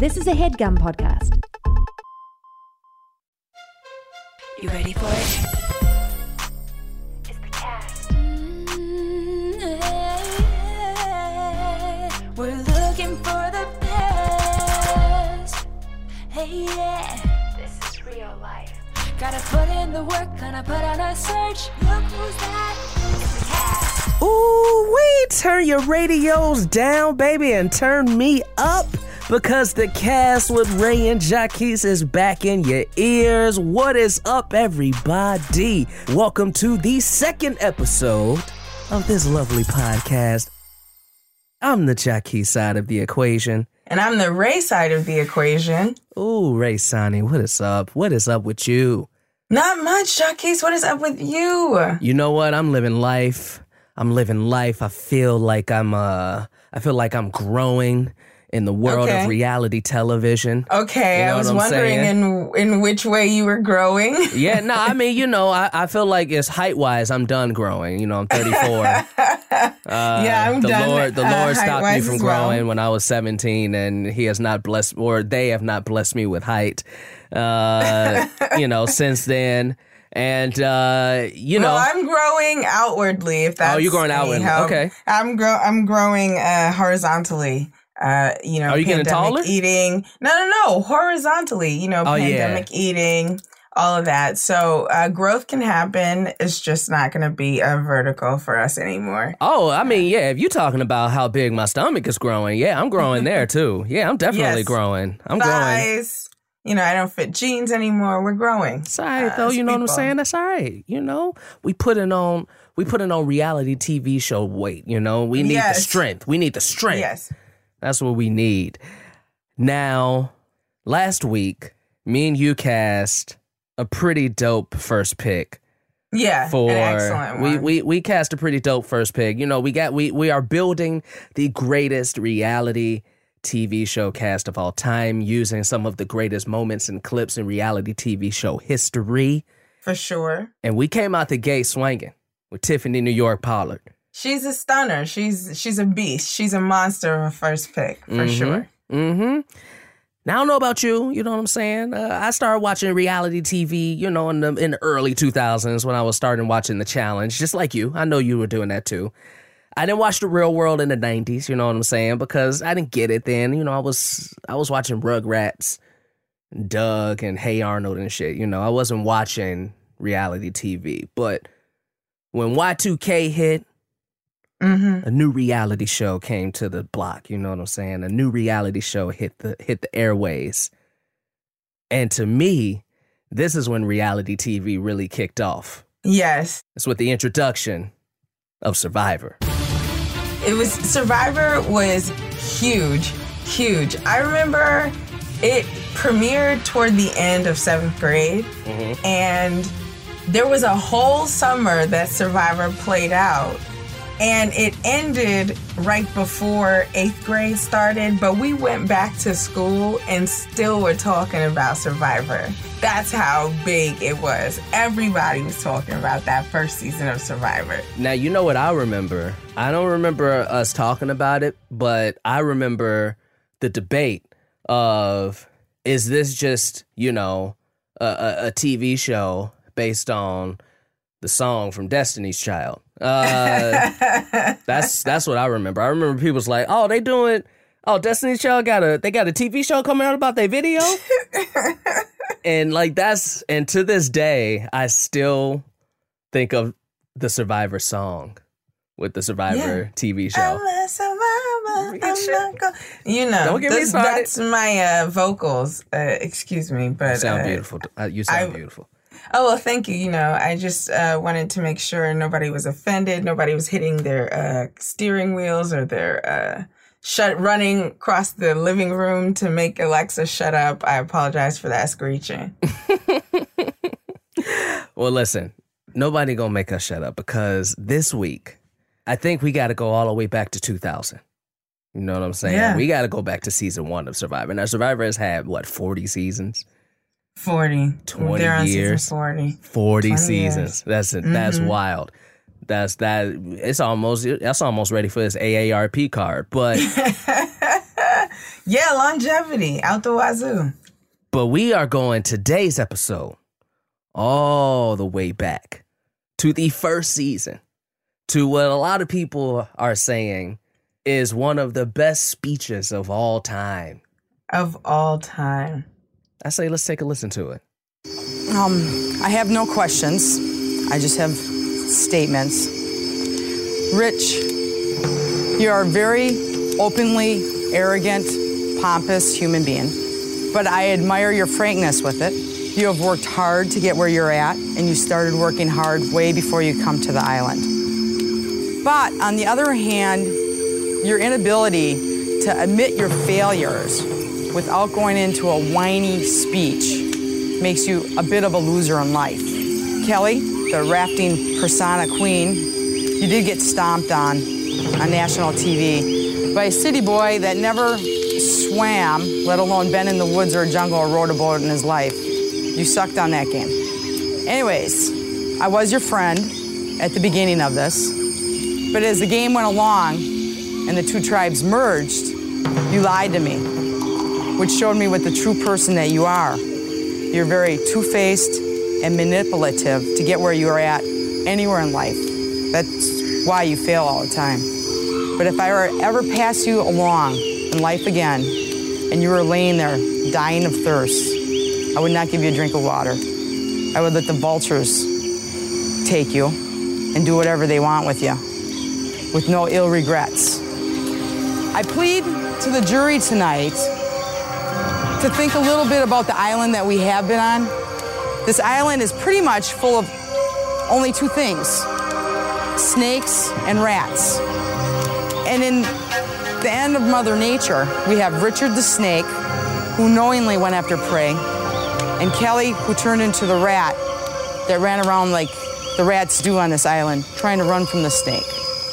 This is a headgum podcast. You ready for it? It's the cast. We're looking for the best. Hey, yeah. This is real life. Gotta put in the work, gonna put on a search. Look who's that. It's the cast. Ooh, we turn your radios down, baby, and turn me up because the cast with Rae and Jacquis is back in your ears. What is up, everybody? Welcome to the second episode of this lovely podcast. I'm the Jackie side of the equation. And I'm the Rae side of the equation. Ooh, Rae Sanni, what is up? What is up with you? Not much, Chuckies. What is up with you? You know what? I'm living life. I'm living life. I feel like I'm uh I feel like I'm growing in the world Okay. of reality television. Okay, You know I was wondering saying? in in which way you were growing. Yeah, no, I mean, you know, I, I feel like it's height wise, I'm done growing. You know, I'm 34. Uh, yeah, I'm the done. Lord, the uh, Lord stopped me from as well. growing when I was 17, and He has not blessed, or they have not blessed me with height. Uh, you know, since then, and uh, you know, well, I'm growing outwardly. If that's Oh, you're growing outwardly. help. Okay. I'm grow. I'm growing uh, horizontally. Uh, you know, Are you getting pandemic taller? eating. No, no, no, horizontally. You know, Oh, yeah. pandemic eating. All of that. So uh, growth can happen. It's just not going to be a vertical for us anymore. Oh, I mean, yeah, if you're talking about how big my stomach is growing, yeah, I'm growing there too. Yeah, I'm definitely Yes. growing. I'm growing. Thighs. You know, I don't fit jeans anymore. We're growing. It's all right, Uh, though. You know what I'm saying? That's all right. You know, we putting on we putting on reality TV show weight. You know, we need the strength. We need the strength. Yes. That's what we need. Now, last week, me and you cast a pretty dope first pick Yeah. for we, we we cast a pretty dope first pick. You know, we got we we are building the greatest reality TV show cast of all time using some of the greatest moments and clips in reality TV show history. for sure. And we came out the gate swinging with Tiffany New York Pollard. She's a stunner. She's she's a beast. She's a monster of a first pick for Mhm. sure. Mm-hmm. Now I don't know about you. You know what I'm saying? Uh, I started watching reality TV. You know, in the in the early 2000s when I was starting watching The Challenge, just like you. I know you were doing that too. I didn't watch The Real World in the 90s. You know what I'm saying? Because I didn't get it then. You know, I was I was watching Rugrats, and Doug, and Hey Arnold and shit. You know, I wasn't watching reality TV. But when Y2K hit, Mm-hmm. a new reality show came to the block. You know what I'm saying? A new reality show hit the hit the airways, and to me, this is when reality TV really kicked off. Yes. It's with the introduction of Survivor. It was Survivor was huge, huge. I remember it premiered toward the end of seventh grade, and there was a whole summer that Survivor played out. And it ended right before eighth grade started, but we went back to school and still were talking about Survivor. That's how big it was. Everybody was talking about that first season of Survivor. Now you know what I remember. I don't remember us talking about it, but I remember the debate of is this just you know a, a, a TV show based on the song from Destiny's Child. Uh, that's that's what I remember. I remember people's like, oh, they doing, oh, Destiny's Child got a they got a TV show coming out about their video, and like that's and to this day, I still think of the Survivor song with the Survivor TV show. I'm a survivor. I'm not go- you know, Don't get me that's- started. That's my uh, vocals. Uh, excuse me, but You sound uh, beautiful. Uh, you sound I- beautiful. Oh well, thank you. You know, I just uh, wanted to make sure nobody was offended. Nobody was hitting their uh, steering wheels or their uh, shut running across the living room to make Alexa shut up. I apologize for that screeching. Well, listen, nobody gonna make us shut up because this week, I think we got to go all the way back to 2000. You know what I'm saying? Yeah. We got to go back to season one of Survivor. Now, Survivor has had what 40 seasons, Forty. 20 They're on years. season forty. 40 20 seasons. That's it. That's Mhm. wild. That's that. It's almost that's almost ready for this AARP card. But Yeah, longevity out the wazoo. But we are going today's episode all the way back to the first season, to what a lot of people are saying is one of the best speeches of all time. Of all time. I say let's take a listen to it. Um, I have no questions. I just have statements. Rich, you are a very openly arrogant, pompous human being, but I admire your frankness with it. You have worked hard to get where you're at, and you started working hard way before you come to the island. But on the other hand, your inability to admit your failures without going into a whiny speech makes you a bit of a loser in life. Kelly, the rafting persona queen, you did get stomped on on national TV by a city boy that never swam, let alone been in the woods or jungle or rode a boat in his life. You sucked on that game. Anyways, I was your friend at the beginning of this, but as the game went along and the two tribes merged, you lied to me, which showed me what the true person that you are. You're very two faced and manipulative to get where you're at anywhere in life. That's why you fail all the time. But if I were ever pass you along in life again and you were laying there dying of thirst, I would not give you a drink of water. I would let the vultures take you and do whatever they want with you with no ill regrets. I plead to the jury tonight to think a little bit about the island that we have been on. This island is pretty much full of only two things snakes and rats. And in the end of Mother Nature, we have Richard the snake, who knowingly went after prey, and Kelly, who turned into the rat that ran around like the rats do on this island, trying to run from the snake.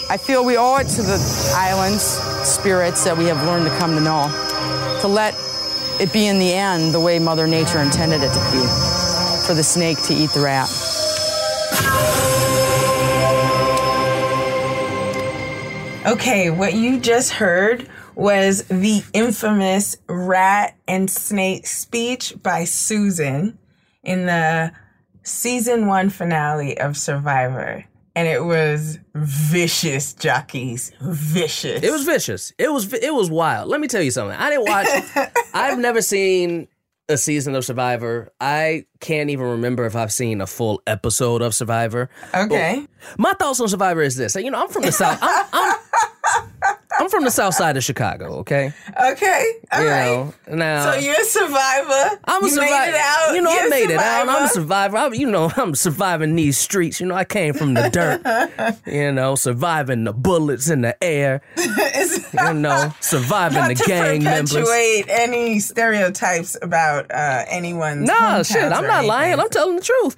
I feel we owe it to the island's spirits that we have learned to come to know, to let it be in the end the way Mother Nature intended it to be, for the snake to eat the rat. Okay, what you just heard was the infamous rat and snake speech by Susan in the season one finale of Survivor. And it was vicious, Jacquis. Vicious. It was vicious. It was it was wild. Let me tell you something. I didn't watch. I've never seen a season of Survivor. I can't even remember if I've seen a full episode of Survivor. Okay. My thoughts on Survivor is this. You know, I'm from the south. I'm, I'm, I'm from the south side of Chicago. Okay. Okay. All you right. know, now So you're a survivor. I'm a you survivor. made it out. You know, You're I made it out. I'm a survivor. survivor. I, you know, I'm surviving these streets. You know, I came from the dirt. you know, surviving the bullets in the air. You know, surviving Not the to gang members. perpetuate any stereotypes about uh, anyone's. Nah, shit, I'm not lying. I'm telling the truth.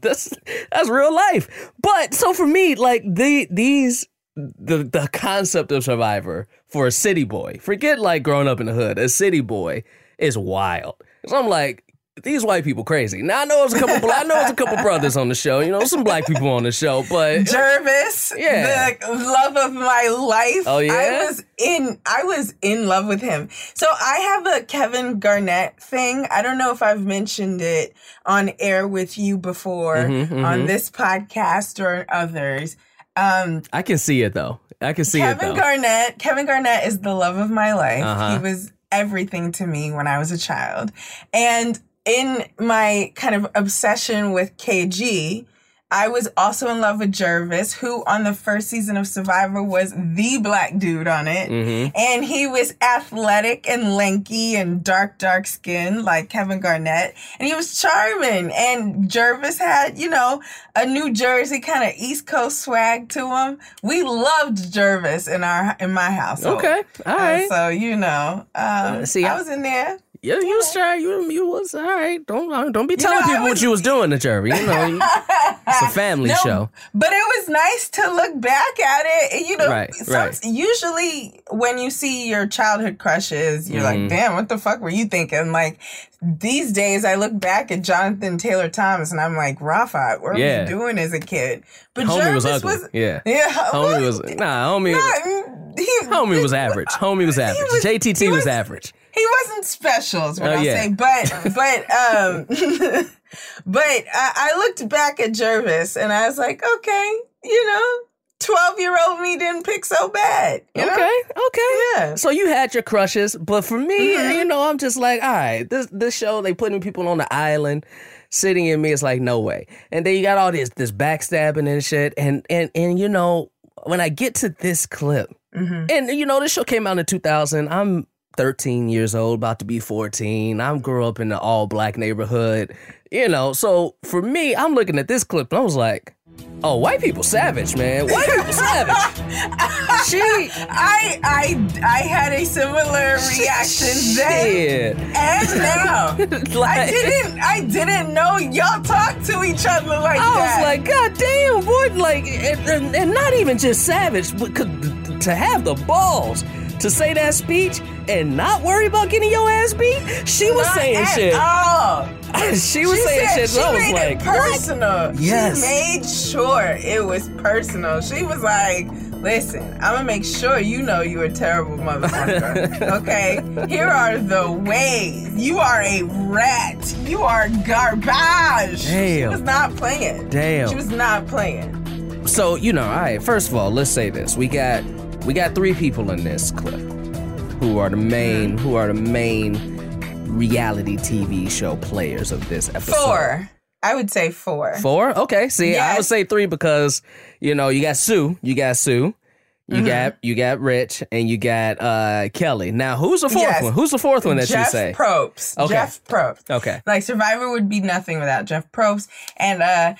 that's that's real life. But so for me, like the these the the concept of survivor for a city boy, forget like growing up in the hood, a city boy is wild. So I'm like, these white people crazy. Now I know it's a couple. I know it's a couple brothers on the show. You know, some black people on the show, but Gervase, Yeah. the love of my life. Oh, yeah? I was in I was in love with him. So I have a Kevin Garnett thing. I don't know if I've mentioned it on air with you before Mhm, on mhm. this podcast or others. Um I can see it though. I can see it Kevin. Garnett, Kevin Garnett is the love of my life. Uh-huh. He was everything to me when I was a child. And in my kind of obsession with KG, I was also in love with Gervase, who on the first season of Survivor was the black dude on it. Mhm. And he was athletic and lanky and dark, dark skin like Kevin Garnett. And he was charming. And Gervase had, you know, a New Jersey kind of East Coast swag to him. We loved Gervase in our in my household. Okay, all Uh, so you know, um, see, I I- was in there. Yeah, you was trying. You you was all right. Don't uh, don't be telling know, I people what you was doing to Jerry. You know, you- it's a family No, show. But it was nice to look back at it. You know, Right, some- right. usually when you see your childhood crushes, you're Mhm. like, damn, what the fuck were you thinking? Like these days, I look back at Jonathan Taylor Thomas and I'm like, Rafa, what Yeah. were you doing as a kid? But Homie Gervase was ugly. yeah, yeah, homie was nah. Homie. he Homie was average. Homie was average. was- JTT was, was- average. He wasn't special is what Oh, I'll yeah. say. But but um but I, I looked back at Gervase and I was like, okay, you know, twelve year old me didn't pick so bad. You know? Okay, okay. Yeah. So you had your crushes, but for me, Mhm. you know, I'm just like, all right, this this show they putting people on the island, sitting in me, it's like no way. And then you got all this this backstabbing and shit, and and and you know, when I get to this clip, Mhm. and you know, this show came out in 2000. I'm 13 years old, about to be 14. I grew up in an all black neighborhood, you know. So for me, I'm looking at this clip and I was like, oh, white people savage, man. White people savage. She I I I had a similar reaction then and now. I Like- didn't I didn't know y'all talk to each other like I that. I was like, God damn, boy, like, and, and, and not even just savage, but could, to have the balls to say that speech and not worry about getting your ass beat. She was Not saying shit. all. she was She saying shit. she I was like, it what? personal. Yes. She made sure it was personal. She was like, listen, I'm gonna make sure you know you're a terrible motherfucker. okay? Here are the ways. You are a rat. You are garbage. Damn. She was not playing. Damn. She was not playing. So you know, all right. First of all, let's say this: we got we got three people in this clip who are the main who are the main reality TV show players of this episode. Four. I would say four. Four? Okay. See, I would say three because you know you got Sue, you got Sue, you Mm-hmm. got you got Rich, and you got uh Kelly. Now, who's the fourth Yes. one? Who's the fourth one that Jeff you say? Probst. Okay. Jeff Probst. Okay. Like Survivor would be nothing without Jeff Probst. And uh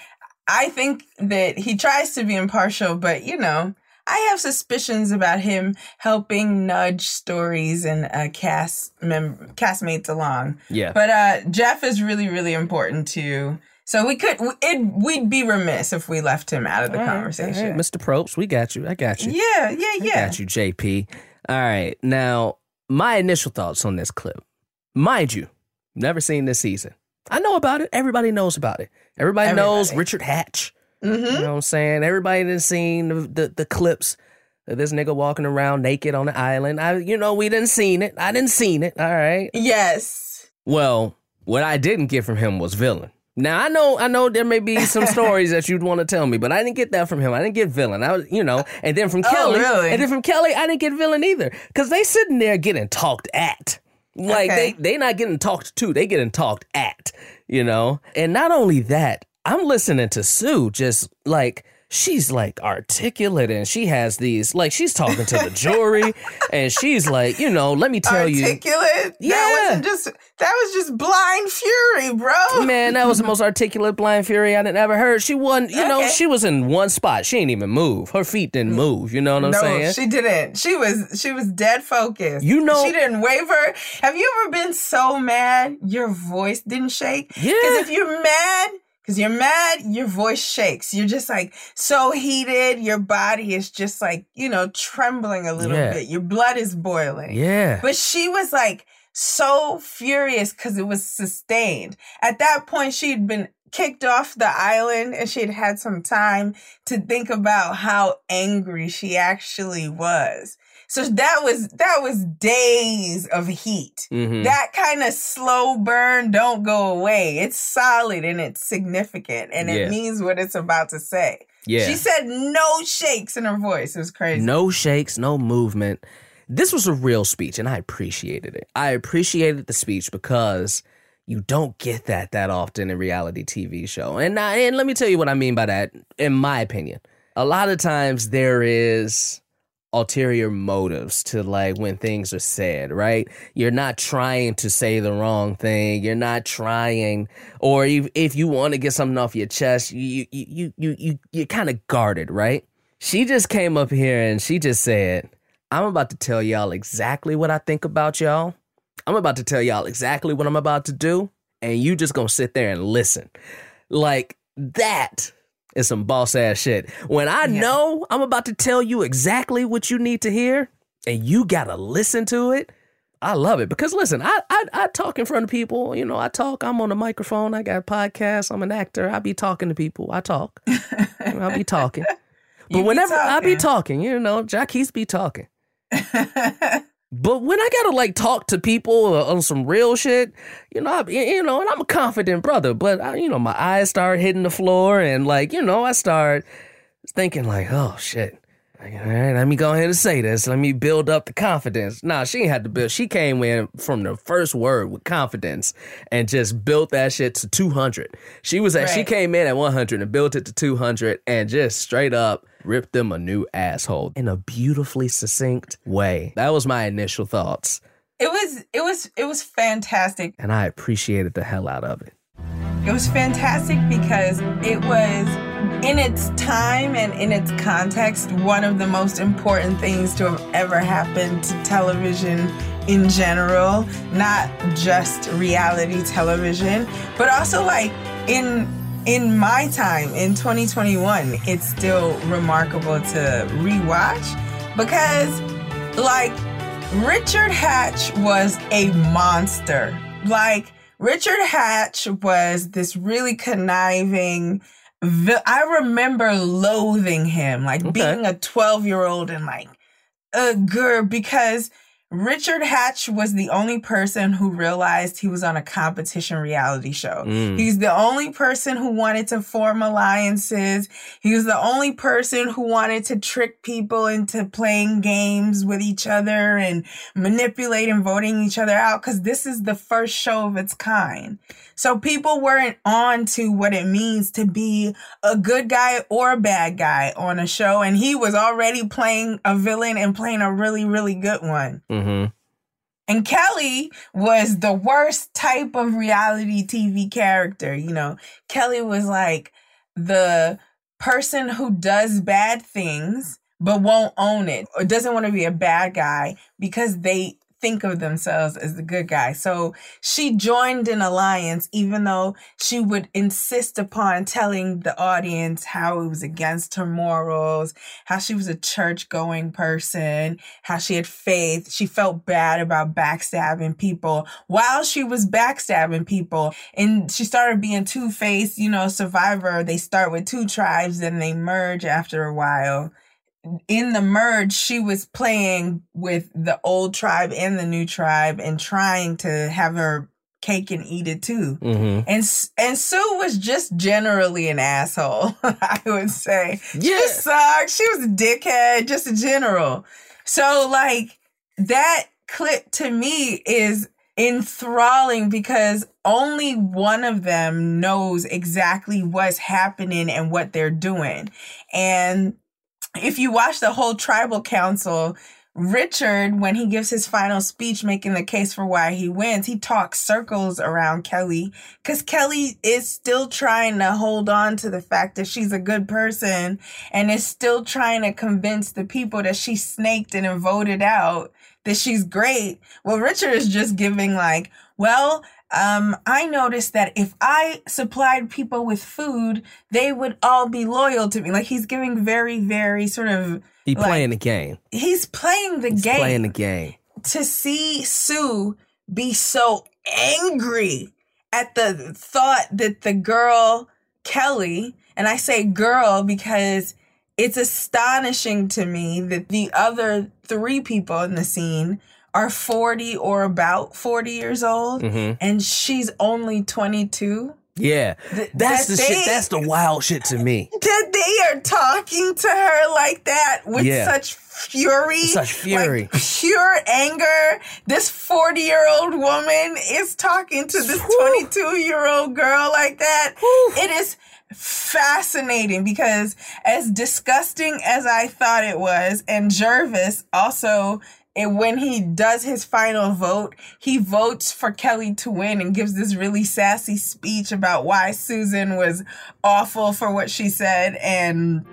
I think that he tries to be impartial, but you know, I have suspicions about him helping nudge stories and uh, cast mem- castmates along. Yeah. But uh Jeff is really, really important too. So we could it we'd be remiss if we left him out of the All right, conversation. all right, Mr. Probst, we got you. I got you. Yeah, yeah, I yeah. got you, JP. All right. Now, my initial thoughts on this clip. Mind you, never seen this season. I know about it. Everybody knows about it. Everybody, knows Richard Hatch. Mm-hmm. You know what I'm saying? Everybody done seen the, the, the clips of this nigga walking around naked on the island. I, you know, we didn't seen it. I didn't seen it. All right. Yes. Well, what I didn't get from him was villain. Now I know, I know there may be some stories that you'd want to tell me, but I didn't get that from him. I didn't get villain. I was, you know, and then from Oh, Kelly, really? and then from Kelly, I didn't get villain either, because they sitting there getting talked at. Like Okay. they they not getting talked to, they getting talked at, you know. And not only that, I'm listening to Sue just like she's like articulate and she has these like she's talking to the jury and she's like, you know, let me tell you. Articulate. Yeah. That wasn't just that was just blind fury, bro. Man, that was the most articulate blind fury I'd ever heard. She wasn't, you know, she was in one spot. She ain't even move. Her feet didn't mm. move. You know what I'm saying? no, saying? she didn't. She was she was dead focused. You know- she didn't waver. Have you ever been so mad your voice didn't shake? Yeah. Because if you're mad, because you're mad, your voice shakes. You're just like so heated. Your body is just like you know trembling a little Yeah. bit. Your blood is boiling. yeah. But she was like so furious because it was sustained. At that point, she'd been kicked off the island and she'd had some time to think about how angry she actually was. So that was that was days of heat. Mhm. That kind of slow burn don't go away. It's solid and it's significant and Yeah. it means what it's about to say. yeah. She said no shakes in her voice. It was crazy. No shakes, no movement. This was a real speech, and I appreciated it. I appreciated the speech because you don't get that that often in reality TV show. And I, and let me tell you what I mean by that. In my opinion, a lot of times there is ulterior motives to like when things are said, right? You're not trying to say the wrong thing. You're not trying, or if, if you want to get something off your chest, you you you you you you're kind of guarded, right? She just came up here and she just said, "I'm about to tell y'all exactly what I think about y'all. I'm about to tell y'all exactly what I'm about to do, and you just gonna sit there and listen." Like that is some boss ass shit. When I Yeah. know I'm about to tell you exactly what you need to hear, and you gotta listen to it. I love it because listen, I, I I talk in front of people. You know, I talk. I'm on the microphone. I got a podcast. I'm an actor. I be talking to people. I talk. I'll be talking. You But be whenever I be talking. talking, you know, Jacquis be talking. But when I gotta like talk to people on some real shit, you know, I, you know, and I'm a confident brother, but I, you know, my eyes start hitting the floor, and like, you know, I start thinking like, oh shit. Like, all right, let me go ahead and say this. Let me build up the confidence. Nah, she ain't had to build. She came in from the first word with confidence and just built that shit to 200. She was at, she came in at 100 and built it to 200 and just straight up ripped them a new asshole in a beautifully succinct way. That was my initial thoughts, It was it was it was fantastic. and I appreciated the hell out of it. It was fantastic because it was in its time and in its context one of the most important things to have ever happened to television in general, not just reality television, but also like in in my time in 2021, it's still remarkable to rewatch because like Richard Hatch was a monster. Like Richard Hatch was this really conniving. vi- I remember loathing him, like Okay. being a 12 year old and like, uh, girl, because Richard Hatch was the only person who realized he was on a competition reality show. Mm. He's the only person who wanted to form alliances. He was the only person who wanted to trick people into playing games with each other and manipulate and voting each other out because this is the first show of its kind. So people weren't on to what it means to be a good guy or a bad guy on a show. And he was already playing a villain and playing a really, really good one. Mm-hmm. And Kelly was the worst type of reality TV character. You know, Kelly was like the person who does bad things but won't own it or doesn't want to be a bad guy because they think of themselves as the good guy. So she joined an alliance even though she would insist upon telling the audience how it was against her morals, how she was a church going person, how she had faith. She felt bad about backstabbing people while she was backstabbing people. And she started being two faced, you know, survivor. They start with two tribes, then they merge after a while. In the merge, she was playing with the old tribe and the new tribe and trying to have her cake and eat it too. Mm-hmm. And and Sue was just generally an asshole, I would say. She Yeah. just sucked. She was a dickhead, just a general. So like that clip to me is enthralling because only one of them knows exactly what's happening and what they're doing. And if you watch the whole tribal council, Richard, when he gives his final speech making the case for why he wins, he talks circles around Kelly because Kelly is still trying to hold on to the fact that she's a good person and is still trying to convince the people that she snaked and voted out that she's great. Well, Richard is just giving like, well, um, I noticed that if I supplied people with food, they would all be loyal to me. Like he's giving very, very sort of He Like- playing the game. he's playing the He's game playing the game. to see Sue be so angry at the thought that the girl Kelly, and I say girl because it's astonishing to me that the other three people in the scene are 40 or about 40 years old Mm-hmm. and she's only 22 Yeah, Th- that's that the shit. That's the wild shit to me. that they are talking to her like that with Yeah. such fury, Such fury. like pure anger. This 40 year old woman is talking to this 22 year old girl like that. It is fascinating because, as disgusting as I thought it was, and Gervase also. And when he does his final vote, he votes for Kelly to win and gives this really sassy speech about why Susan was awful for what she said. And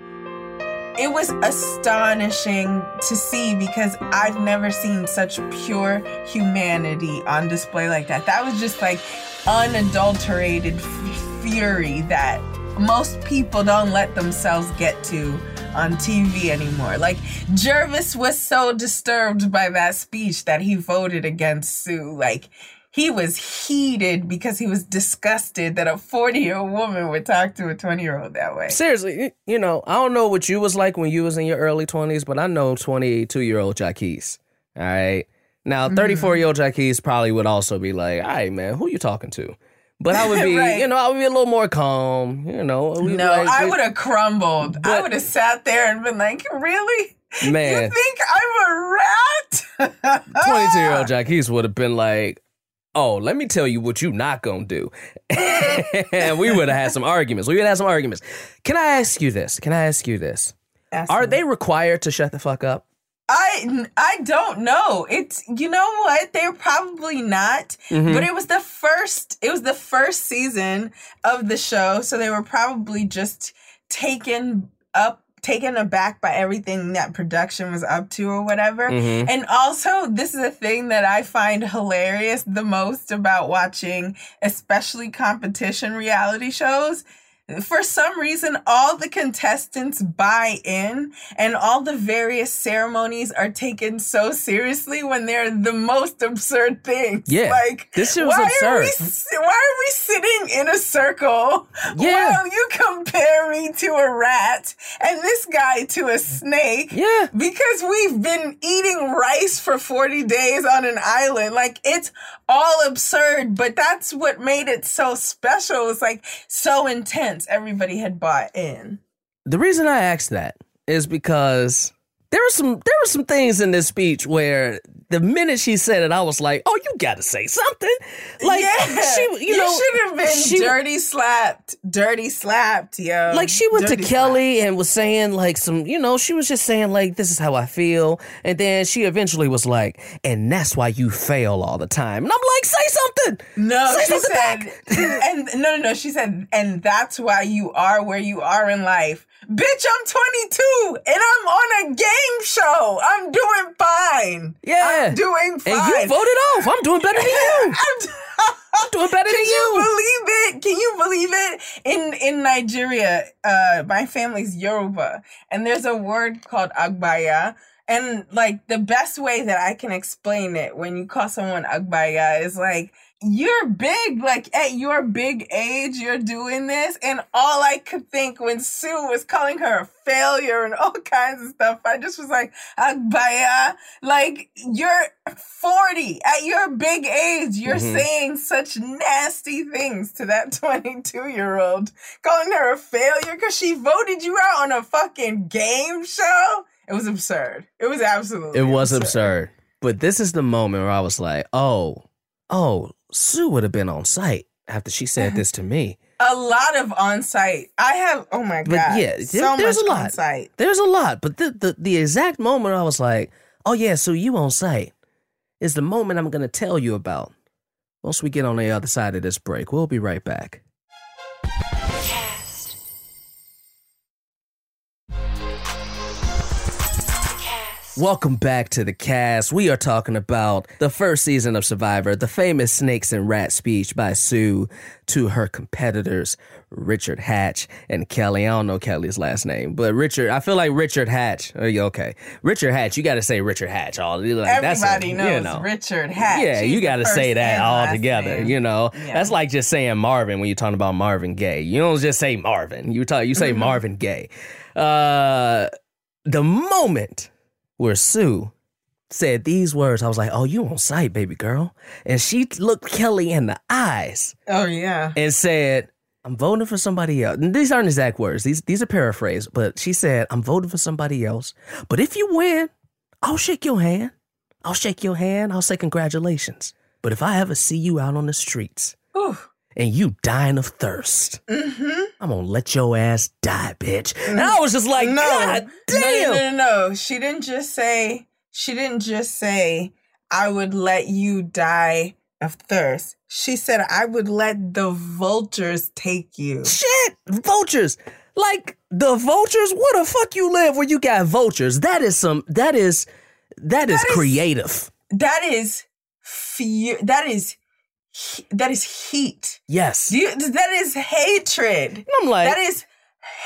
it was astonishing to see because I've never seen such pure humanity on display like that. That was just like unadulterated f- fury that most people don't let themselves get to on TV anymore. Like Gervase was so disturbed by that speech that he voted against Sue. Like he was heated because he was disgusted that a 40 year old woman would talk to a 20 year old that way. Seriously, you know, I don't know what you was like when you was in your early 20s, but I know 22 year old Jacquis. All right. Now, Mm-hmm. 34 year old Jacquis probably would also be like, all right, man, who you talking to? But I would be, Right. you know, I would be a little more calm, you know. No, like, I would have crumbled. I would have sat there and been like, really? Man. You think I'm a rat? 22 year old Jacquis would have been like, oh, let me tell you what you not gonna do. and we would have had some arguments. We would have had some arguments. Can I ask you this? Can I ask you this? Ask Are me. they required to shut the fuck up? I I don't know. It's you know what? They're probably not. Mm-hmm. But it was the first it was the first season of the show, so they were probably just taken up taken aback by everything that production was up to or whatever. Mhm. And also, this is a thing that I find hilarious the most about watching especially competition reality shows for some reason all the contestants buy in and all the various ceremonies are taken so seriously when they're the most absurd things Yeah, like this shit was why absurd. are we why are we sitting in a circle Yeah. while you compare me to a rat and this guy to a snake Yeah. because we've been eating rice for 40 days on an island. Like it's all absurd, but that's what made it so special. It's like so intense. Everybody had bought in. The reason I asked that is because there were some there were some things in this speech where the minute she said it, I was like, "Oh, you got to say something." Like yeah, she, you, know, should have been she- dirty slapped, dirty slapped, yo. like she went to Dirty Kelly and was saying like some, you know, she was just saying like, "This is how I feel," and then she eventually was like, "And that's why you fail all the time." And I'm like, "Say something." No, Say she something said, and no, no, no. She said, and that's why you are where you are in life. Bitch, I'm 22 and I'm on a game show. I'm doing fine. Yeah. I'm doing fine. And you voted off. I'm doing better than you. I'm doing better Can than you you. believe it? Can you believe it? In in Nigeria, uh, my family's Yoruba, and there's a word called agbaya. And like the best way that I can explain it when you call someone agbaya is like you're big, like at your big age, you're doing this. And all I could think when Sue was calling her a failure and all kinds of stuff, I just was like, Agbaya, like you're 40 at your big age, you're Mhm. saying such nasty things to that 22 year old, calling her a failure because she voted you out on a fucking game show. It was absurd. It was absolutely It was absurd. But this is the moment where I was like, "Oh, oh, Sue would have been on site after she said this to me." A lot of on site. I have, oh my god. But yeah, there- so there's much a lot. on site. There's a lot, but the, the the exact moment I was like, "Oh yeah, so you on site?" is the moment I'm going to tell you about. Once we get on the other side of this break, we'll be right back. Welcome back to the cast. We are talking about the first season of Survivor, the famous Snakes and Rat speech by Sue to her competitors, Richard Hatch and Kelly. I don't know Kelly's last name, but Richard, I feel like Richard Hatch. Are you okay? Richard Hatch, you got to say Richard Hatch. All like, that's a- Everybody knows you know. Richard Hatch. Yeah, He's you got to say that all together. name. You know, Yeah. that's like just saying Marvin when you're talking about Marvin Gaye. You don't just say Marvin. You talk. You say Mm-hmm. Marvin Gaye. Uh, the moment where Sue said these words, I was like, "Oh, you on site, baby girl," and she looked Kelly in the eyes Oh yeah. and said. I'm voting for somebody else. And these aren't exact words. These these are paraphrased, but she said, "I'm voting for somebody else. But if you win, I'll shake your hand. I'll shake your hand. I'll say congratulations. But if I ever see you out on the streets Ooh. And you dying of thirst, Mm-hmm. I'm gonna let your ass die, bitch." And I was just like, no. "God damn!" No, no, no, no. She didn't just say. She didn't just say, "I would let you die of thirst." She said, "I would let the vultures take you." Shit, vultures. Like the vultures. Where the fuck you live where you got vultures? That is some. That is. That is That is- creative. That is fear. That is. That is heat. Yes. You, that is hatred. And I'm like, that is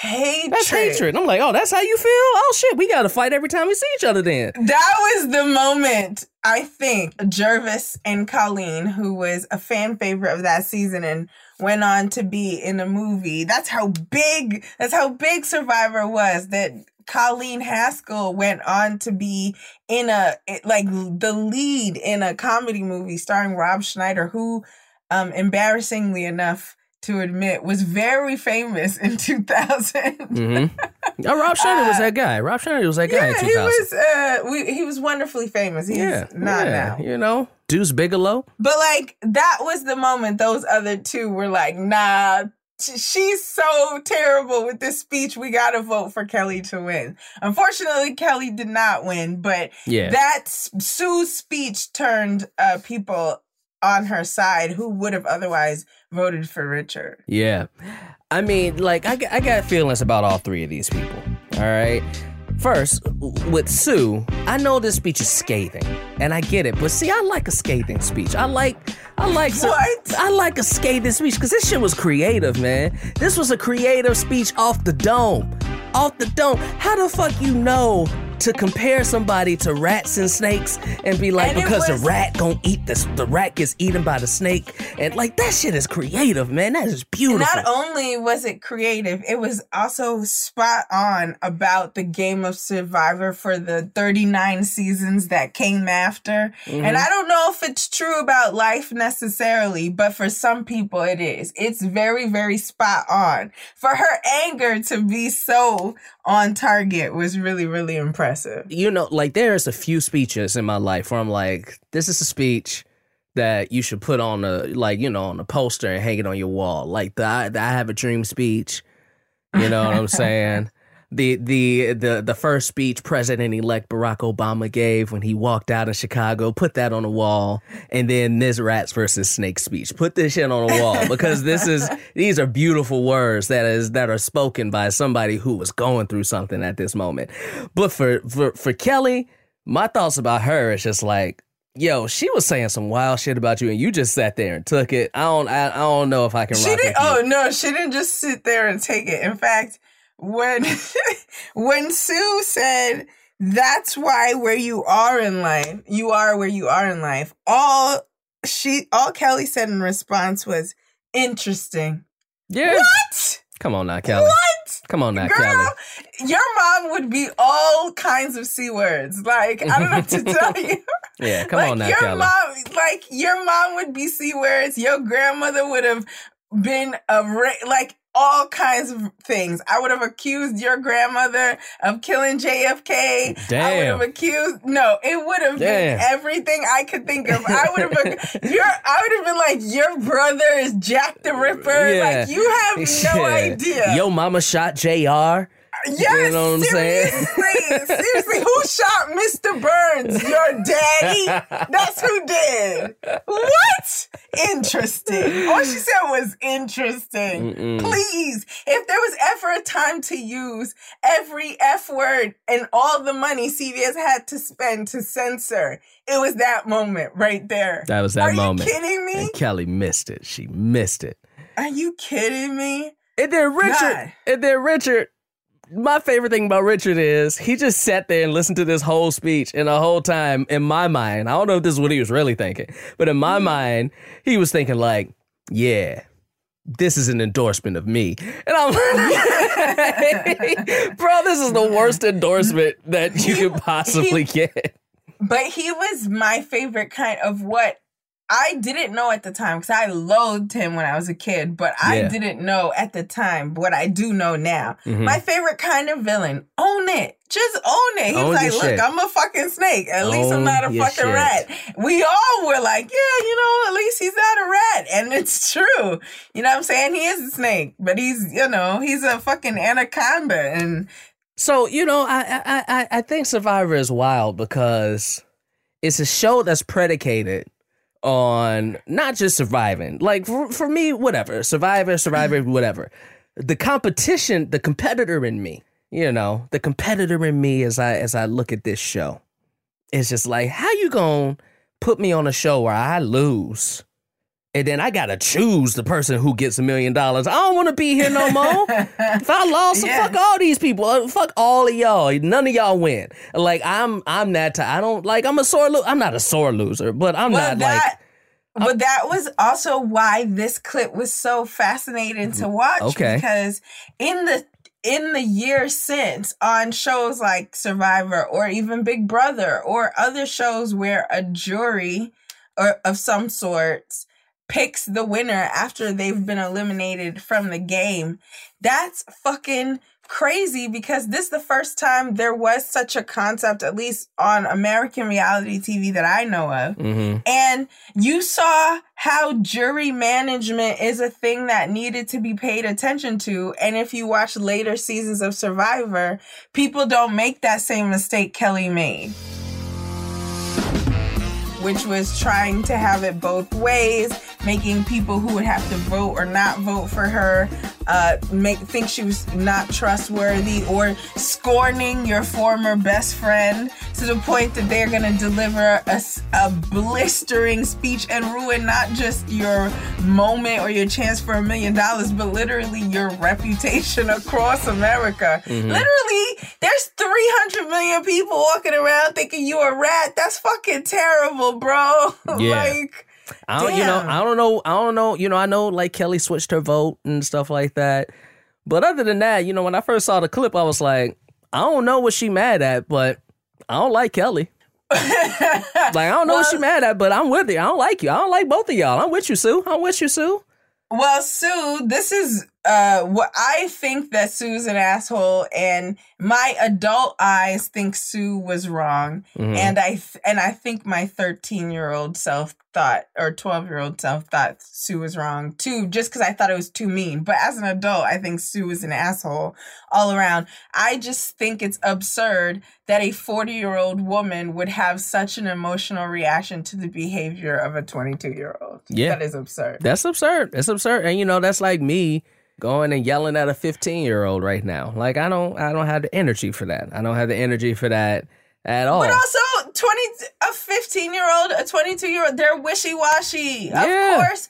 hatred. That's hatred. I'm like, oh, that's how you feel? Oh shit, we gotta fight every time we see each other then. That was the moment I think Gervase and Colleen, who was a fan favorite of that season and went on to be in a movie. That's how big that's how big Survivor was that Colleen Haskell went on to be in a like the lead in a comedy movie starring Rob Schneider, who um embarrassingly enough to admit was very famous in 2000. Mm-hmm. Oh, Rob Schneider was that guy. Rob Schneider was that guy in Yeah, 2000. he was uh we, he was wonderfully famous. He's yeah, not yeah, now. You know, Deuce Bigalow. But like that was the moment those other two were like, nah, she's so terrible with this speech. We gotta vote for Kelly to win. Unfortunately, Kelly did not win, but Yeah. that Sue's speech turned uh, people on her side who would have otherwise voted for Richard. Yeah. I mean, like, I, I got feelings about all three of these people. All right. First, with Sue, I know this speech is scathing, and I get it. But see, I like a scathing speech. I like, I like, some- What? I like a scathing speech because this shit was creative, man. This was a creative speech off the dome, off the dome. How the fuck you know to compare somebody to rats and snakes and be like, And because was- the rat gonna eat this, the rat gets eaten by the snake, and like that shit is creative, man. That is beautiful. Not only was it creative, it was also spot on about the game of Survivor for the 39 seasons that came after. Mm-hmm. And I don't know if it's true about life necessarily, but for some people it is. It's very, very spot on. For her anger to be so on target was really, really impressive. You know, like there's a few speeches in my life where I'm like, this is a speech that you should put on a like you know on a poster and hang it on your wall. Like the I, the I have a dream speech. You know what I'm saying? The the the the first speech President elect Barack Obama gave when he walked out of Chicago, put that on the wall, and then this rats versus snake speech. Put this shit on the wall because this is these are beautiful words that is that are spoken by somebody who was going through something at this moment. But for for for Kelly, my thoughts about her is just like, yo, she was saying some wild shit about you, and you just sat there and took it. I don't I, I don't know if I can. She rock didn't. with you. Oh no, she didn't just sit there and take it. In fact, when when Sue said that's why where you are in life, you are where you are in life. All she, all Kelly said in response was interesting. yeah. What? Come on now, Kelly. What? Come on now, Kelly. Your mom would be all kinds of c words. Like I don't know what to tell you. Yeah, come like on now, your Kelly. mom, like your mom would be c words. Your grandmother would have been a ra- like all kinds of things. I would have accused your grandmother of killing JFK. I would have accused. No, it would have been everything I could think of. I would have. your. I would have been like your brother is Jack the Ripper. Yeah. Like you have no Yeah. idea. Yo, mama shot JR. Yes, you know what I'm saying? seriously, seriously, who shot Mr. Burns? Your daddy? That's who did. What? Interesting. All she said was interesting. Mm-mm. Please, if there was ever a time to use every F word and all the money CBS had to spend to censor, it was that moment right there. That was that Are moment. Are you kidding me? And Kelly missed it. She missed it. Are you kidding me? And then Richard, God. and then Richard, my favorite thing about Richard is he just sat there and listened to this whole speech, and the whole time, in my mind, I don't know if this is what he was really thinking, but in my mm-hmm. mind, he was thinking like, "Yeah, this is an endorsement of me," and I'm like, "Bro, this is the worst endorsement that you could possibly get." But he was my favorite kind of what I didn't know at the time because I loathed him when I was a kid, but I Yeah. didn't know at the time what I do know now. Mhm. My favorite kind of villain. Own it. Just own it. He's Own like, look, shit. I'm a fucking snake. At least I'm not a fucking shit. rat. We all were like, yeah, you know, at least he's not a rat. And it's true. You know what I'm saying? He is a snake, but he's, you know, he's a fucking anaconda. And So you know, I I I, I think Survivor is wild because it's a show that's predicated on not just surviving. Like for, for me, whatever, Survivor, Survivor, mm-hmm. whatever. The competition, the competitor in me, you know, the competitor in me as I as I look at this show, it's just like, how you gonna put me on a show where I lose? And then I gotta choose the person who gets a million dollars. I don't want to be here no more. if I lost, Yeah. fuck all these people. Uh, Fuck all of y'all. None of y'all win. Like I'm, I'm that. T- I don't like. I'm a sore. Lo- I'm not a sore loser, but I'm Well, not that, like. but that was also why this clip was so fascinating to watch. Okay. Because in the in the years since on shows like Survivor or even Big Brother or other shows where a jury or of some sorts picks the winner after they've been eliminated from the game, that's fucking crazy because this is the first time there was such a concept, at least on American reality TV that I know of. mhm. And you saw how jury management is a thing that needed to be paid attention to. And if you watch later seasons of Survivor, people don't make that same mistake Kelly made. Which was trying to have it both ways, making people who would have to vote or not vote for her uh, make think she was not trustworthy, or scorning your former best friend to the point that they're gonna deliver a, a blistering speech and ruin not just your moment or your chance for a million dollars, but literally your reputation across America. Literally, there's 300 million people walking around thinking you are a rat. That's fucking terrible, bro. Yeah. like, I don't, you know, I don't know, I don't know, you know, I know like Kelly switched her vote and stuff like that. But other than that, you know, when I first saw the clip, I was like, I don't know what she mad at, but I don't like Kelly. like I don't know what she mad at, but I'm with you. I don't like you. I don't like both of y'all. I'm with you, Sue. I'm with you, Sue. Well, Sue, this is uh what I think that Sue's an asshole, and my adult eyes think Sue was wrong, Mhm. and I th- and I think my thirteen year old self thought or twelve year old self thought Sue was wrong too, just because I thought it was too mean. But as an adult, I think Sue is an asshole all around. I just think it's absurd that a forty year old woman would have such an emotional reaction to the behavior of a twenty two year old. Yeah. that is absurd. That's absurd. That's absurd. And you know, that's like me going and yelling at a 15 year old right now. Like I don't I don't have the energy for that. I don't have the energy for that at all. But also, twenty a fifteen year old, a twenty two year old, they're wishy washy. Yeah. Of course,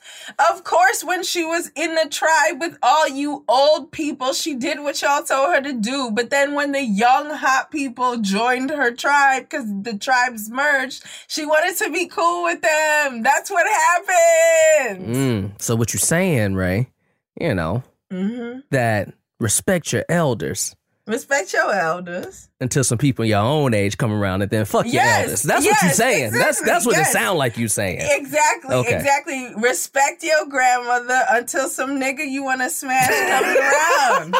of course, when she was in the tribe with all you old people, she did what y'all told her to do. But then when the young hot people joined her tribe because the tribes merged, she wanted to be cool with them. That's what happened. Mm. So what you're saying, Rae, you know, hmm that respect your elders Respect your elders. until some people your own age come around and then fuck your Yes, elders. That's what you're yes, saying. That's exactly, that's what yes. it sound like you're saying. Exactly, Okay. exactly. Respect your grandmother until some nigga you want to smash comes around.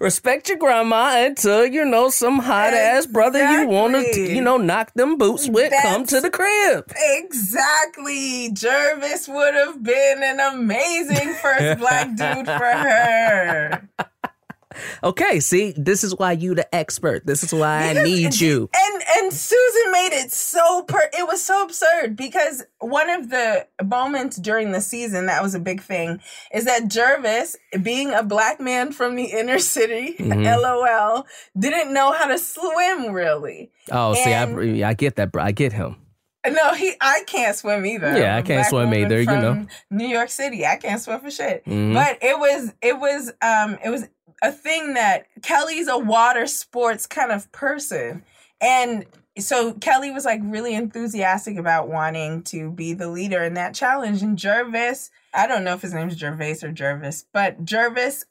Respect your grandma until you know some hot ass brother you want to you know knock them boots with come to the crib. Exactly. Gervase would have been an amazing first black dude for her. Okay, see, this is why you the expert. This is why I need you. And and Susan made it so per it was so absurd because one of the moments during the season that was a big thing is that Gervase, being a black man from the inner city, Mhm. LOL, didn't know how to swim really. Oh, see, I, I get that, bro. I get him. No, he I can't swim either. Yeah, I can't black swim either, you know. New York City. I can't swim for shit. Mhm. But it was it was um it was a thing that Kelly's a water sports kind of person. And so Kelly was like really enthusiastic about wanting to be the leader in that challenge. And Gervase, I don't know if his name's Gervais or Jervis, but Gervase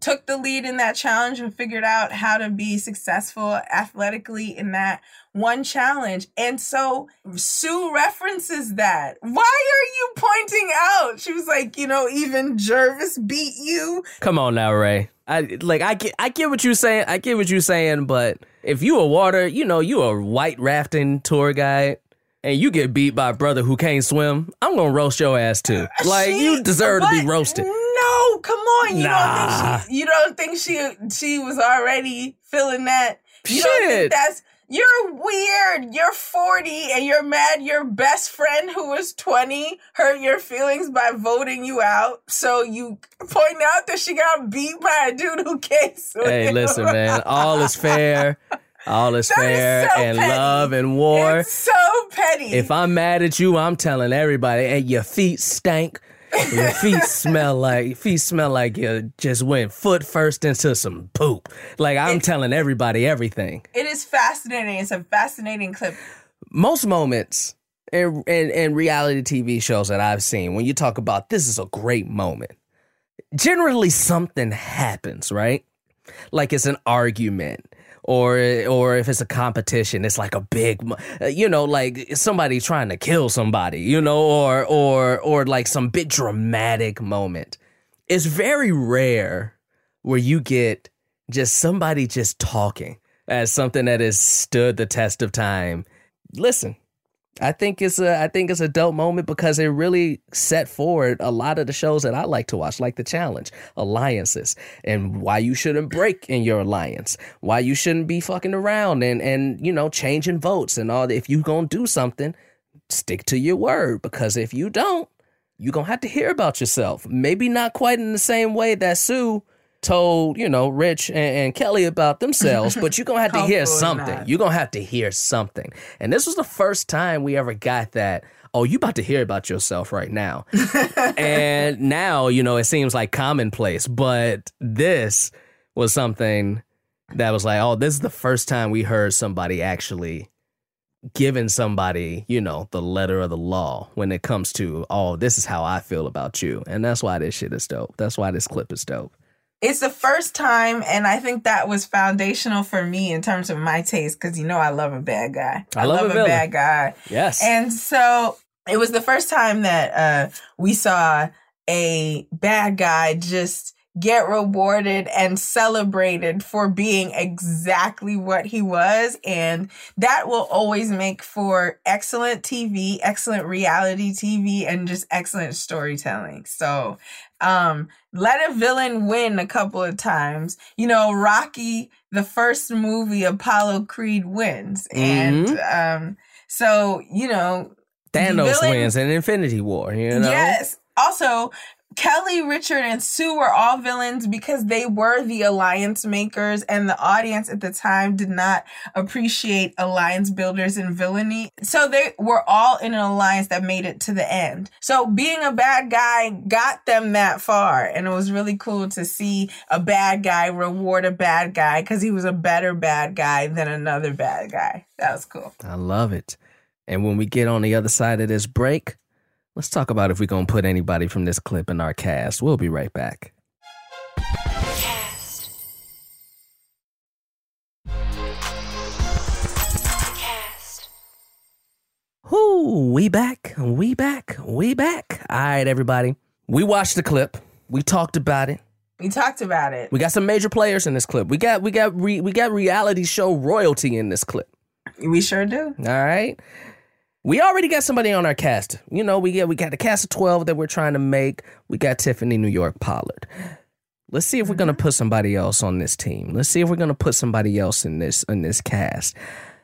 took the lead in that challenge and figured out how to be successful athletically in that one challenge. And so Sue references that. Why are you pointing out? She was like, you know, even Gervase beat you. Come on now, Rae. I like I get I get what you're saying. I get what you're saying, but if you a water, you know, you a white rafting tour guide and you get beat by a brother who can't swim, I'm gonna roast your ass too. Uh, like She- you deserve to be roasted. No, come on. You Nah. don't think she you don't think she she was already feeling that? You don't think that's you're weird. You're 40 and you're mad your best friend who was 20 hurt your feelings by voting you out. So you point out that she got beat by a dude who can't swim. Hey, listen, man. All is fair. All is That is fair so and petty. love and war. It's so petty. If I'm mad at you, I'm telling everybody, hey, your feet stank. Your feet smell like feet smell like you just went foot first into some poop. Like I'm telling everybody everything. it is fascinating. It's a fascinating clip. Most moments in, in in reality TV shows that I've seen, when you talk about this is a great moment, generally something happens, right? Like it's an argument. Or, or if it's a competition, it's like a big, you know, like somebody trying to kill somebody, you know, or or or like some big dramatic moment. It's very rare where you get just somebody just talking as something that has stood the test of time. Listen, I think it's a I think it's a dope moment because it really set forward a lot of the shows that I like to watch, like the challenge, alliances, and why you shouldn't break in your alliance, why you shouldn't be fucking around and and you know changing votes and all. If you gonna do something, stick to your word because if you don't, you gonna have to hear about yourself. Maybe not quite in the same way that Sue told you know Rich and, and Kelly about themselves, but you're gonna have to hear something. You're gonna have to hear something. And this was the first time we ever got that. Oh, you about to hear about yourself right now. and now, you know, it seems like commonplace, but this was something that was like, oh, this is the first time we heard somebody actually giving somebody, you know, the letter of the law when it comes to, oh, this is how I feel about you. And that's why this shit is dope. That's why this clip is dope. It's the first time, and I think that was foundational for me in terms of my taste because you know I love a bad guy. I love a a, bad guy. Yes. And so it was the first time that uh, we saw a bad guy just get rewarded and celebrated for being exactly what he was. And that will always make for excellent TV, excellent reality TV, and just excellent storytelling. So, um, let a villain win a couple of times. You know, Rocky, the first movie, Apollo Creed wins. And, um, so, you know, Thanos villain- wins in Infinity War, you know? Yes. Also, Kelly, Richard, and Sue were all villains because they were the alliance makers, and the audience at the time did not appreciate alliance builders and villainy. So they were all in an alliance that made it to the end. So being a bad guy got them that far, and it was really cool to see a bad guy reward a bad guy because he was a better bad guy than another bad guy. That was cool. I love it. And when we get on the other side of this break, let's talk about if we're going to put anybody from this clip in our cast. We'll be right back. Cast. We back, we back, we back. All right, everybody. We watched the clip. We talked about it. We talked about it. We got some major players in this clip. We got we got re, we got reality show royalty in this clip. We sure do. All right. We already got somebody on our cast. You know, we get we got the cast of 12 that we're trying to make. We got Tiffany New York Pollard. Let's see if we're gonna put somebody else on this team. Let's see if we're gonna put somebody else in this in this cast.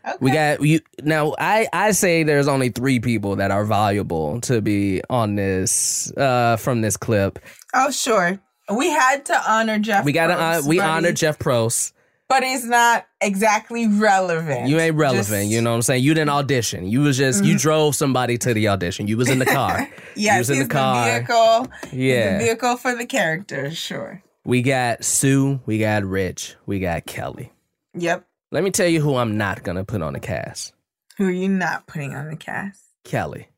Okay. We got you now. I I say there's only three people that are valuable to be on this uh from this clip. Oh, sure. We had to honor Jeff. We got to uh, we honor Jeff Probst. But it's not exactly relevant. You ain't relevant. Just- you know what I'm saying? You didn't audition. You was just you mm-hmm. drove somebody to the audition. You was in the car. Yes, you was in the car. vehicle. Yeah. the vehicle for the character. Sure. We got Sue, we got Rich, we got Kelly. Yep. Let me tell you who I'm not gonna put on the cast. Who are you not putting on the cast? Kelly.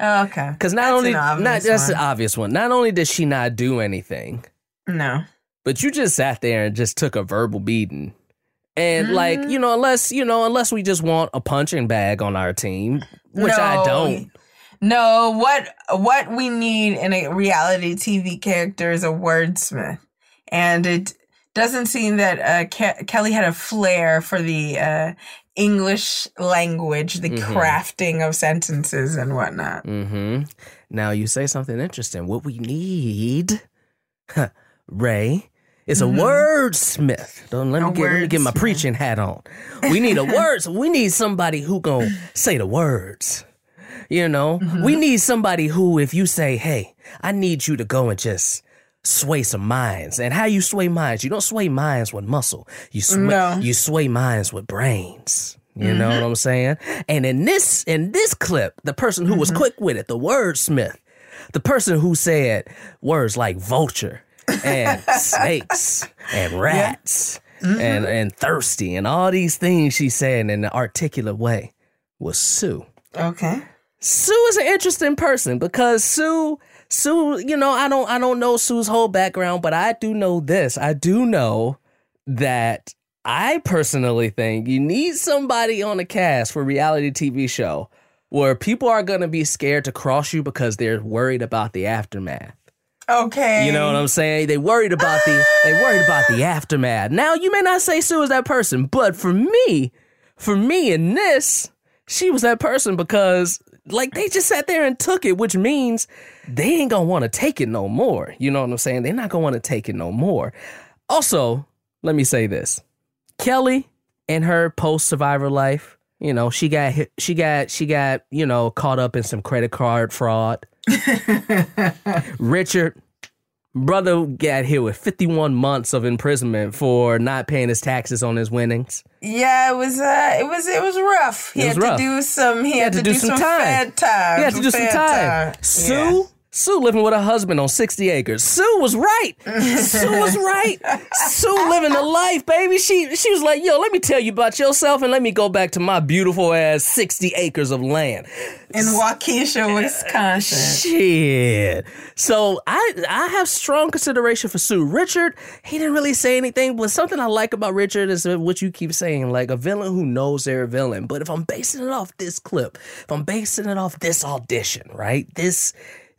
Oh, okay. Because not That's only an obvious not that's one. the obvious one. Not only did she not do anything, No. But you just sat there and just took a verbal beating. And Mm-hmm. like, you know, unless, you know, unless we just want a punching bag on our team, which I don't. No, what what we need in a reality TV character is a wordsmith, and it doesn't seem that uh, Ke- Kelly had a flair for the uh, English language, the Mhm. crafting of sentences and whatnot. Mm-hmm. Now you say something interesting. What we need, Rae, is a wordsmith. Don't let me get let me get my preaching hat on. We need a words. We need somebody who gonna say the words. You know, we need somebody who, if you say, "Hey, I need you to go and just sway some minds. And how you sway minds? You don't sway minds with muscle. You sway, No. you sway minds with brains. You know what I'm saying? And in this in this clip, the person who was quick with it, the wordsmith, the person who said words like vulture and snakes and rats and mm-hmm. and thirsty and all these things she said in an articulate way was Sue. Okay. Sue is an interesting person because Sue Sue, you know, I don't I don't know Sue's whole background, but I do know this. I do know that I personally think you need somebody on the cast for a reality TV show where people are going to be scared to cross you because they're worried about the aftermath. Okay. You know what I'm saying? They worried about the they worried about the aftermath. Now you may not say Sue is that person, but for me, for me in this, she was that person because like they just sat there and took it, which means they ain't gonna want to take it no more. You know what I'm saying? They're not gonna want to take it no more. Also, let me say this: Kelly in her post survivor life, you know, she got hit, she got she got you know caught up in some credit card fraud. Richard, brother, got hit with 51 months of imprisonment for not paying his taxes on his winnings. Yeah, it was. Uh, it was. It was rough. He It had was to rough. do some. He, had, to, do, some, time. fed time. He had to do some fed time. Sue. Sue living with her husband on 60 acres. Sue was right. Sue was right. Sue living the life, baby. She she was like, yo, let me tell you about yourself and let me go back to my beautiful ass 60 acres of land. in Waukesha, Wisconsin. Shit. So I I have strong consideration for Sue. Richard, he didn't really say anything, but something I like about Richard is what you keep saying, like a villain who knows they're a villain. But if I'm basing it off this clip, if I'm basing it off this audition, right? This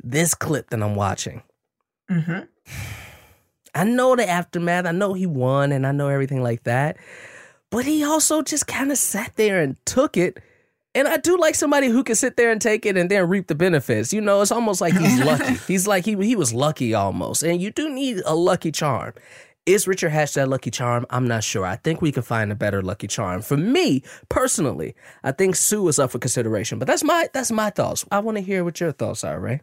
this clip that I'm watching. Mm-hmm. I know the aftermath. I know he won and I know everything like that. But he also just kind of sat there and took it. And I do like somebody who can sit there and take it and then reap the benefits. You know, it's almost like he's lucky. he's like he he was lucky almost. And you do need a lucky charm. Is Richard Hatch that lucky charm? I'm not sure. I think we can find a better lucky charm. For me, personally, I think Sue is up for consideration. But that's my that's my thoughts. I want to hear what your thoughts are, Rae.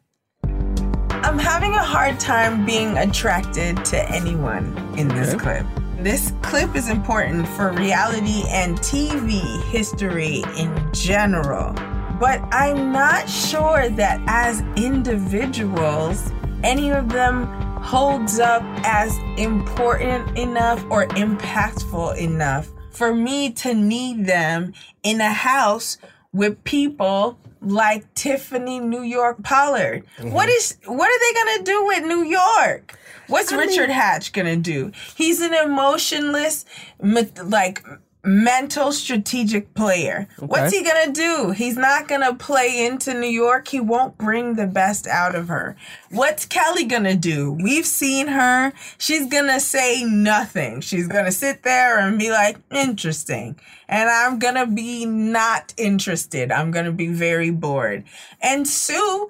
I'm having a hard time being attracted to anyone in this Okay. clip. This clip is important for reality and TV history in general. But I'm not sure that as individuals, any of them holds up as important enough or impactful enough for me to need them in a house with people like Tiffany New York Pollard. Mm-hmm. What is what are they gonna do with New York? What's Richard Hatch gonna do? He's an emotionless, like mental strategic player. What's he gonna do? He's not gonna play into New York. He won't bring the best out of her. What's Kelly gonna do? We've seen her. She's gonna say nothing. She's gonna sit there and be like, interesting. And I'm gonna be not interested. I'm gonna be very bored. And Sue,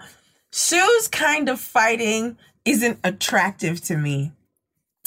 Sue's kind of fighting isn't attractive to me.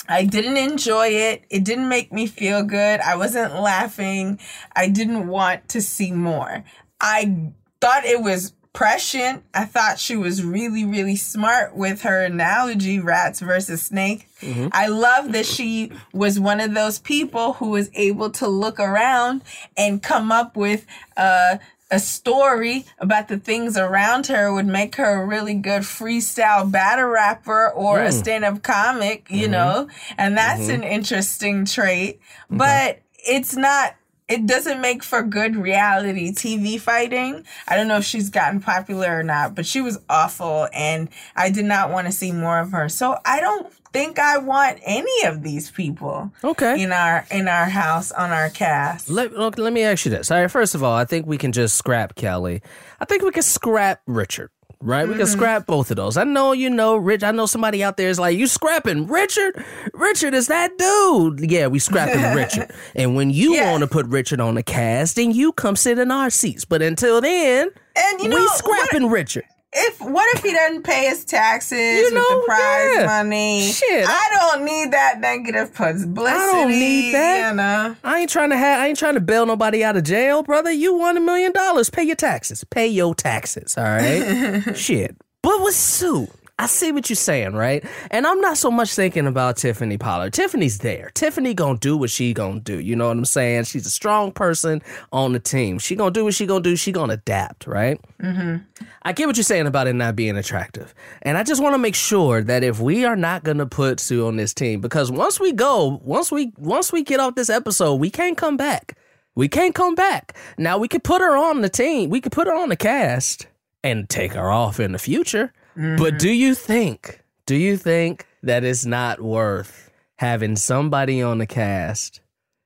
I didn't enjoy it. It didn't make me feel good. I wasn't laughing. I didn't want to see more. I thought it was prescient. I thought she was really, really smart with her analogy, rats versus snake. I love that she was one of those people who was able to look around and come up with uh, a story about the things around her would make her a really good freestyle battle rapper or a hmm. stand-up comic, you mm-hmm. know? And that's mm-hmm. an interesting trait. But it's not it doesn't make for good reality TV fighting. I don't know if she's gotten popular or not, but she was awful and I did not want to see more of her. So I don't think I want any of these people Okay. in our in our house on our cast. Let, look, let me ask you this. All right, first of all, I think we can just scrap Kelly. I think we can scrap Richard. Right, we can mm-hmm. scrap both of those. I know you know Rich. I know somebody out there is like, "You scrapping Richard? Richard is that dude." Yeah, we scrapping Richard. And when you Yeah. want to put Richard on the cast, then you come sit in our seats. But until then, And you know we what- scrapping Richard. If what if he doesn't pay his taxes You with know, the prize yeah. money? Shit, I don't need that negative publicity. I don't need that. You know? I ain't trying to have. I ain't trying to bail nobody out of jail, brother. You won a million dollars. Pay your taxes. Pay your taxes. All right. Shit. But with Sue, I see what you're saying, right? And I'm not so much thinking about Tiffany Pollard. Tiffany's there. Tiffany gonna do what she gonna do. You know what I'm saying? She's a strong person on the team. She gonna do what she gonna do. She gonna adapt, right? Mm-hmm. I get what you're saying about it not being attractive, and I just want to make sure that if we are not gonna put Sue on this team, because once we go, once we once we get off this episode, we can't come back. We can't come back. Now we could put her on the team. We could put her on the cast and take her off in the future. But do mm-hmm. you think, do you think that it's not worth having somebody on the cast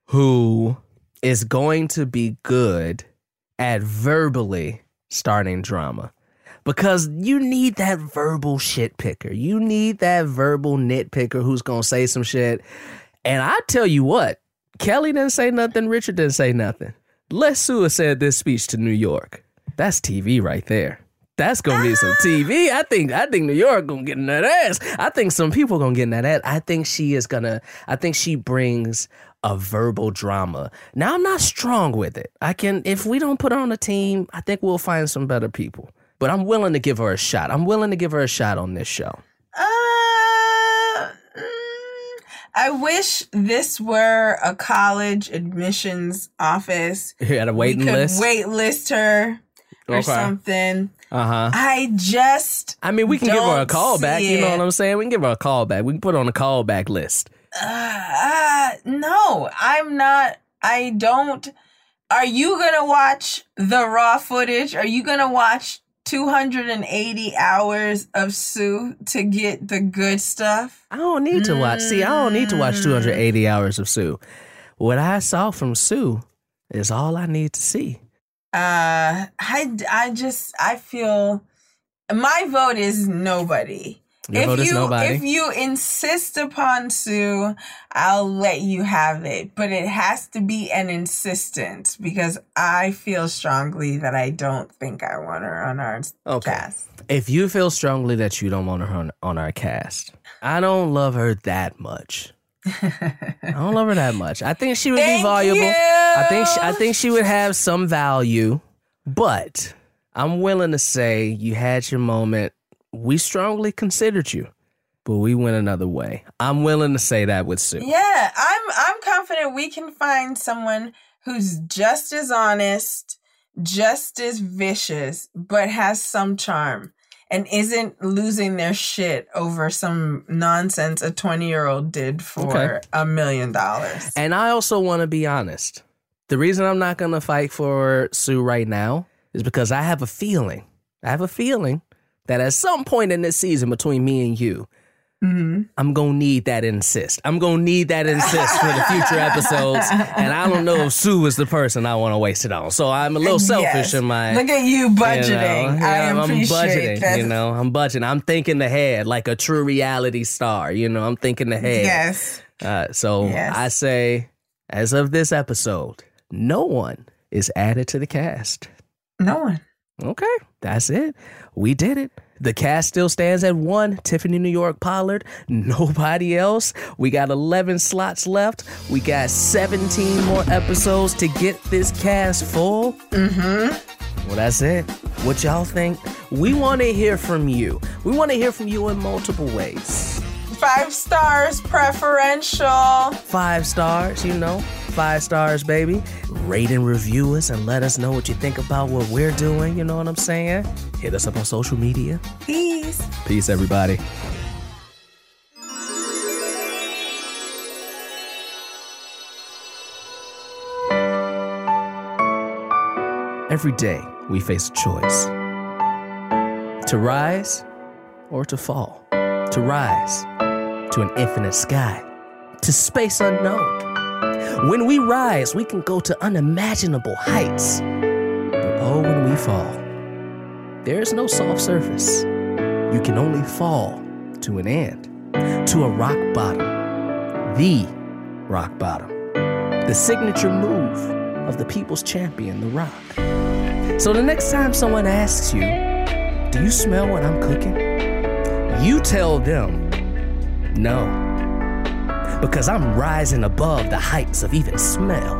who is going to be good at verbally starting drama? Because you need that verbal shit picker. You need that verbal nitpicker who's going to say some shit. And I tell you what, Kelly didn't say nothing, Richard didn't say nothing. Les Sue said this speech to New York. That's TV right there. That's gonna be some TV. I think I think New York gonna get in that ass. I think some people gonna get in that ass. I think she is gonna I think she brings a verbal drama. Now I'm not strong with it. I can if we don't put her on a team, I think we'll find some better people. But I'm willing to give her a shot. I'm willing to give her a shot on this show. Uh, mm, I wish this were a college admissions office. You had a waiting we could list. wait list her or Okay. something. Uh-huh. I just I mean, we can give her a call back. You know what I'm saying? We can give her a call back. We can put her on the callback list. uh, no, I'm not. I don't. Are you gonna watch the raw footage? Are you gonna watch 280 hours of Sue to get the good stuff? I don't need to watch. See, I don't need to watch 280 hours of Sue. What I saw from Sue is all I need to see. Uh, I, I just, I feel my vote is nobody. Your if vote is you nobody. if you insist upon Sue, I'll let you have it. But it has to be an insistence because I feel strongly that I don't think I want her on our Okay. cast. If you feel strongly that you don't want her on, on our cast, I don't love her that much. I don't love her that much. I think she would Thank be valuable. you. I think she, I think she would have some value, but I'm willing to say you had your moment. We strongly considered you, but we went another way. I'm willing to say that with Sue. Yeah, I'm I'm confident we can find someone who's just as honest, just as vicious, but has some charm and isn't losing their shit over some nonsense a 20-year-old did for a million dollars. And I also want to be honest. The reason I'm not going to fight for Sue right now is because I have a feeling. I have a feeling that at some point in this season between me and you, Mm-hmm. I'm to need that insist. I'm to need that insist for the future episodes. And I don't know if Sue is the person I want to waste it on. So I'm a little selfish Yes. in my. Look at you you know, budgeting. I I'm budgeting, that. you know, I'm budgeting. I'm thinking ahead like a true reality star, you know, I'm thinking ahead. Yes. Uh, so Yes. I say, as of this episode, no one is added to the cast. No one. Okay, that's it. We did it. The cast still stands at one Tiffany New York Pollard. Nobody else. We got 11 slots left. We got 17 more episodes to get this cast full. Mm-hmm. Well, that's it. What y'all think? We want to hear from you. We want to hear from you in multiple ways. Five stars preferential. five stars, you know, five stars, baby. Rate and review us and let us know what you think about what we're doing. You know what I'm saying? Hit us up on social media. Peace. Peace, everybody. Every day we face a choice to rise or to fall, to rise to an infinite sky, to space unknown. When we rise, we can go to unimaginable heights. But oh, when we fall, there is no soft surface. You can only fall to an end, to a rock bottom, the rock bottom, the signature move of the people's champion, The Rock. So the next time someone asks you, Do you smell what I'm cooking? You tell them, No, because I'm rising above the heights of even smell.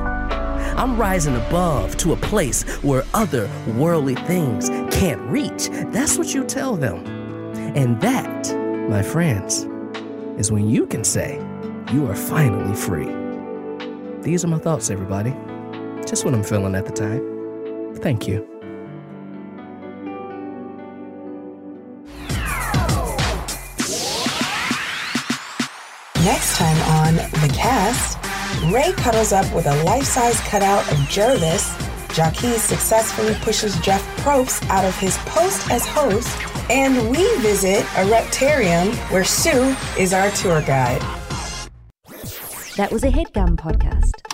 I'm rising above to a place where other worldly things can't reach. That's what you tell them. And that, my friends, is when you can say you are finally free. These are my thoughts, everybody. Just what I'm feeling at the time. Thank you. Rae cuddles up with a life size cutout of Gervase. Jacquis successfully pushes Jeff Probst out of his post as host. And we visit a reptarium where Sue is our tour guide. That was a headgum podcast.